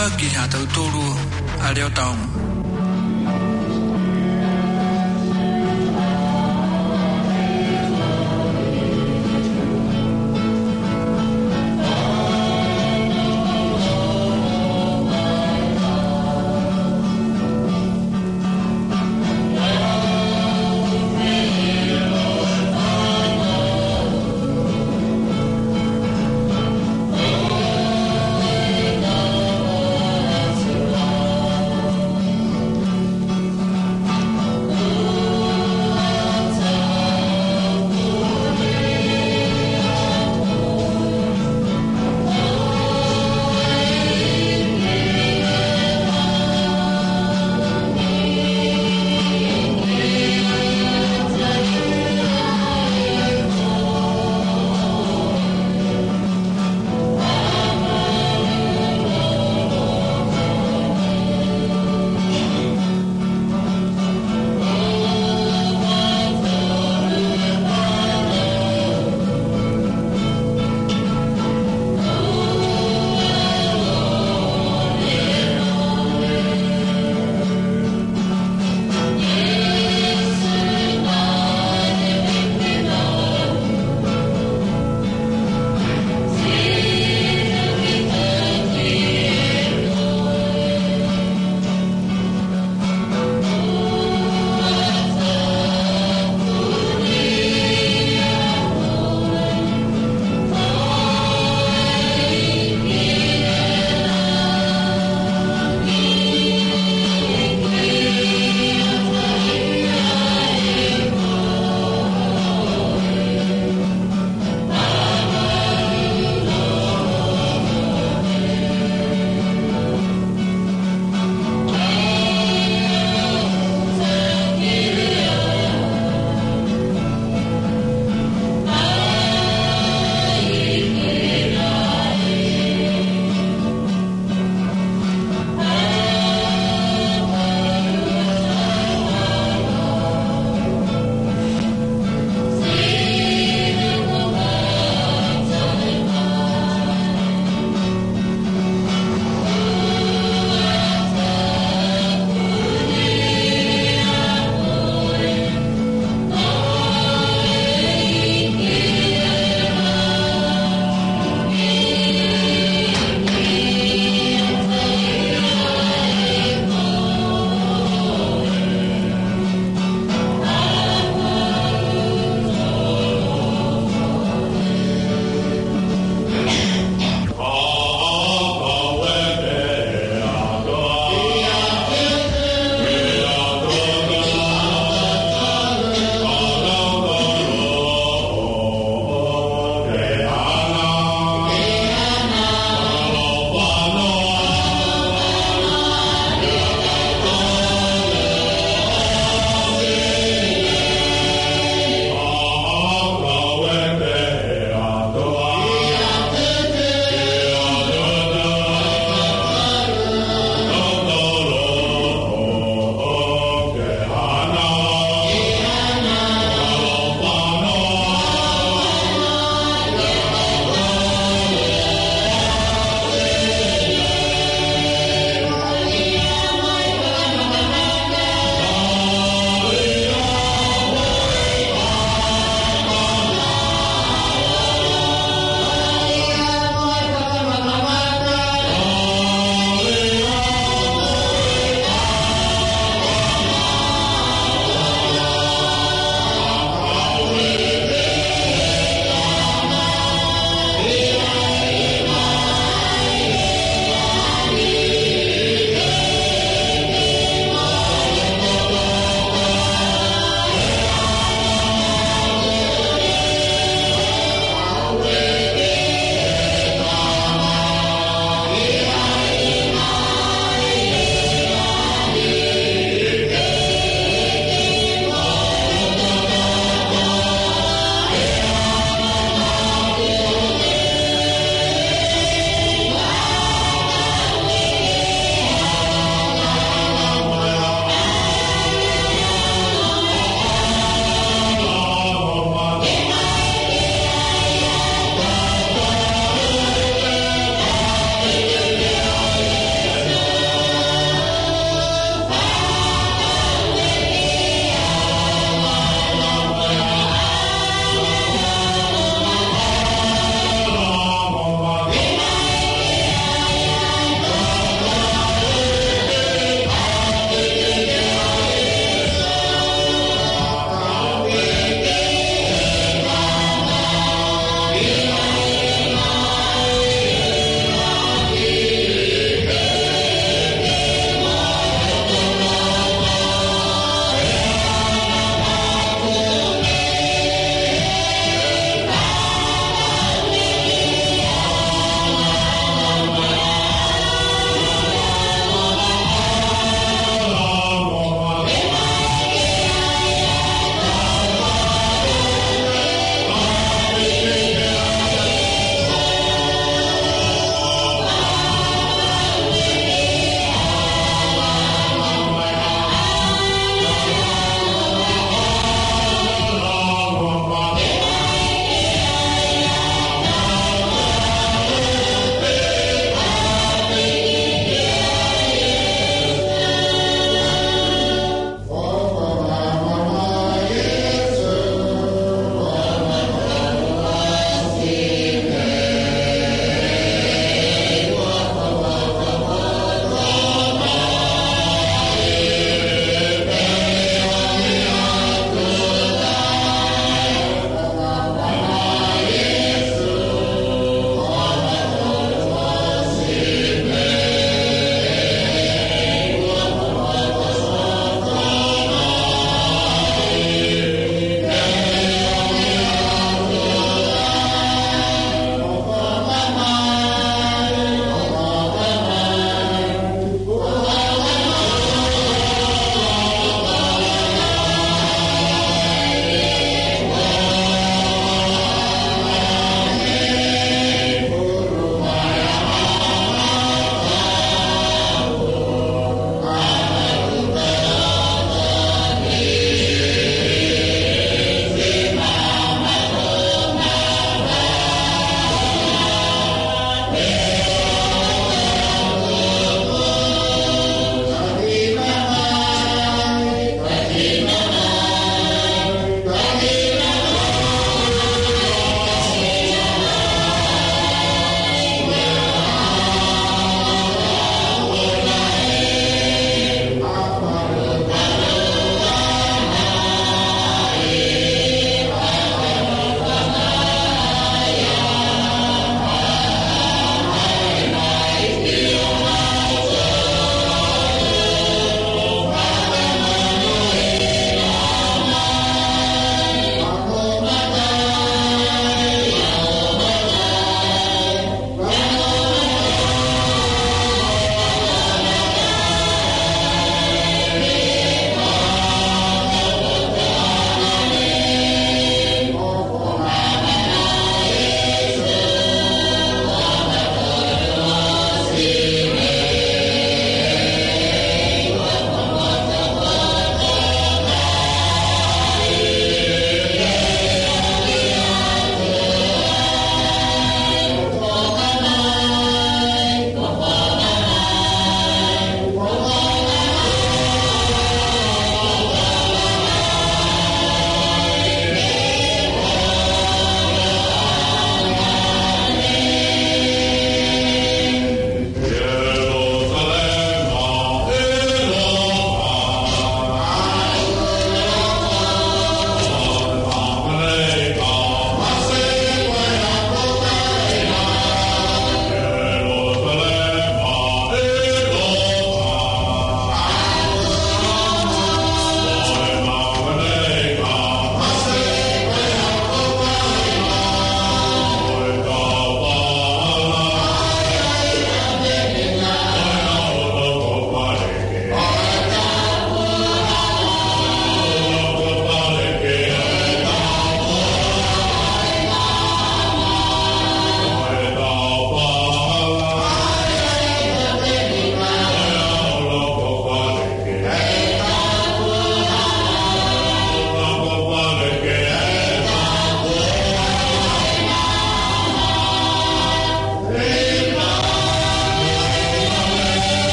来，这给下头走路，还了当。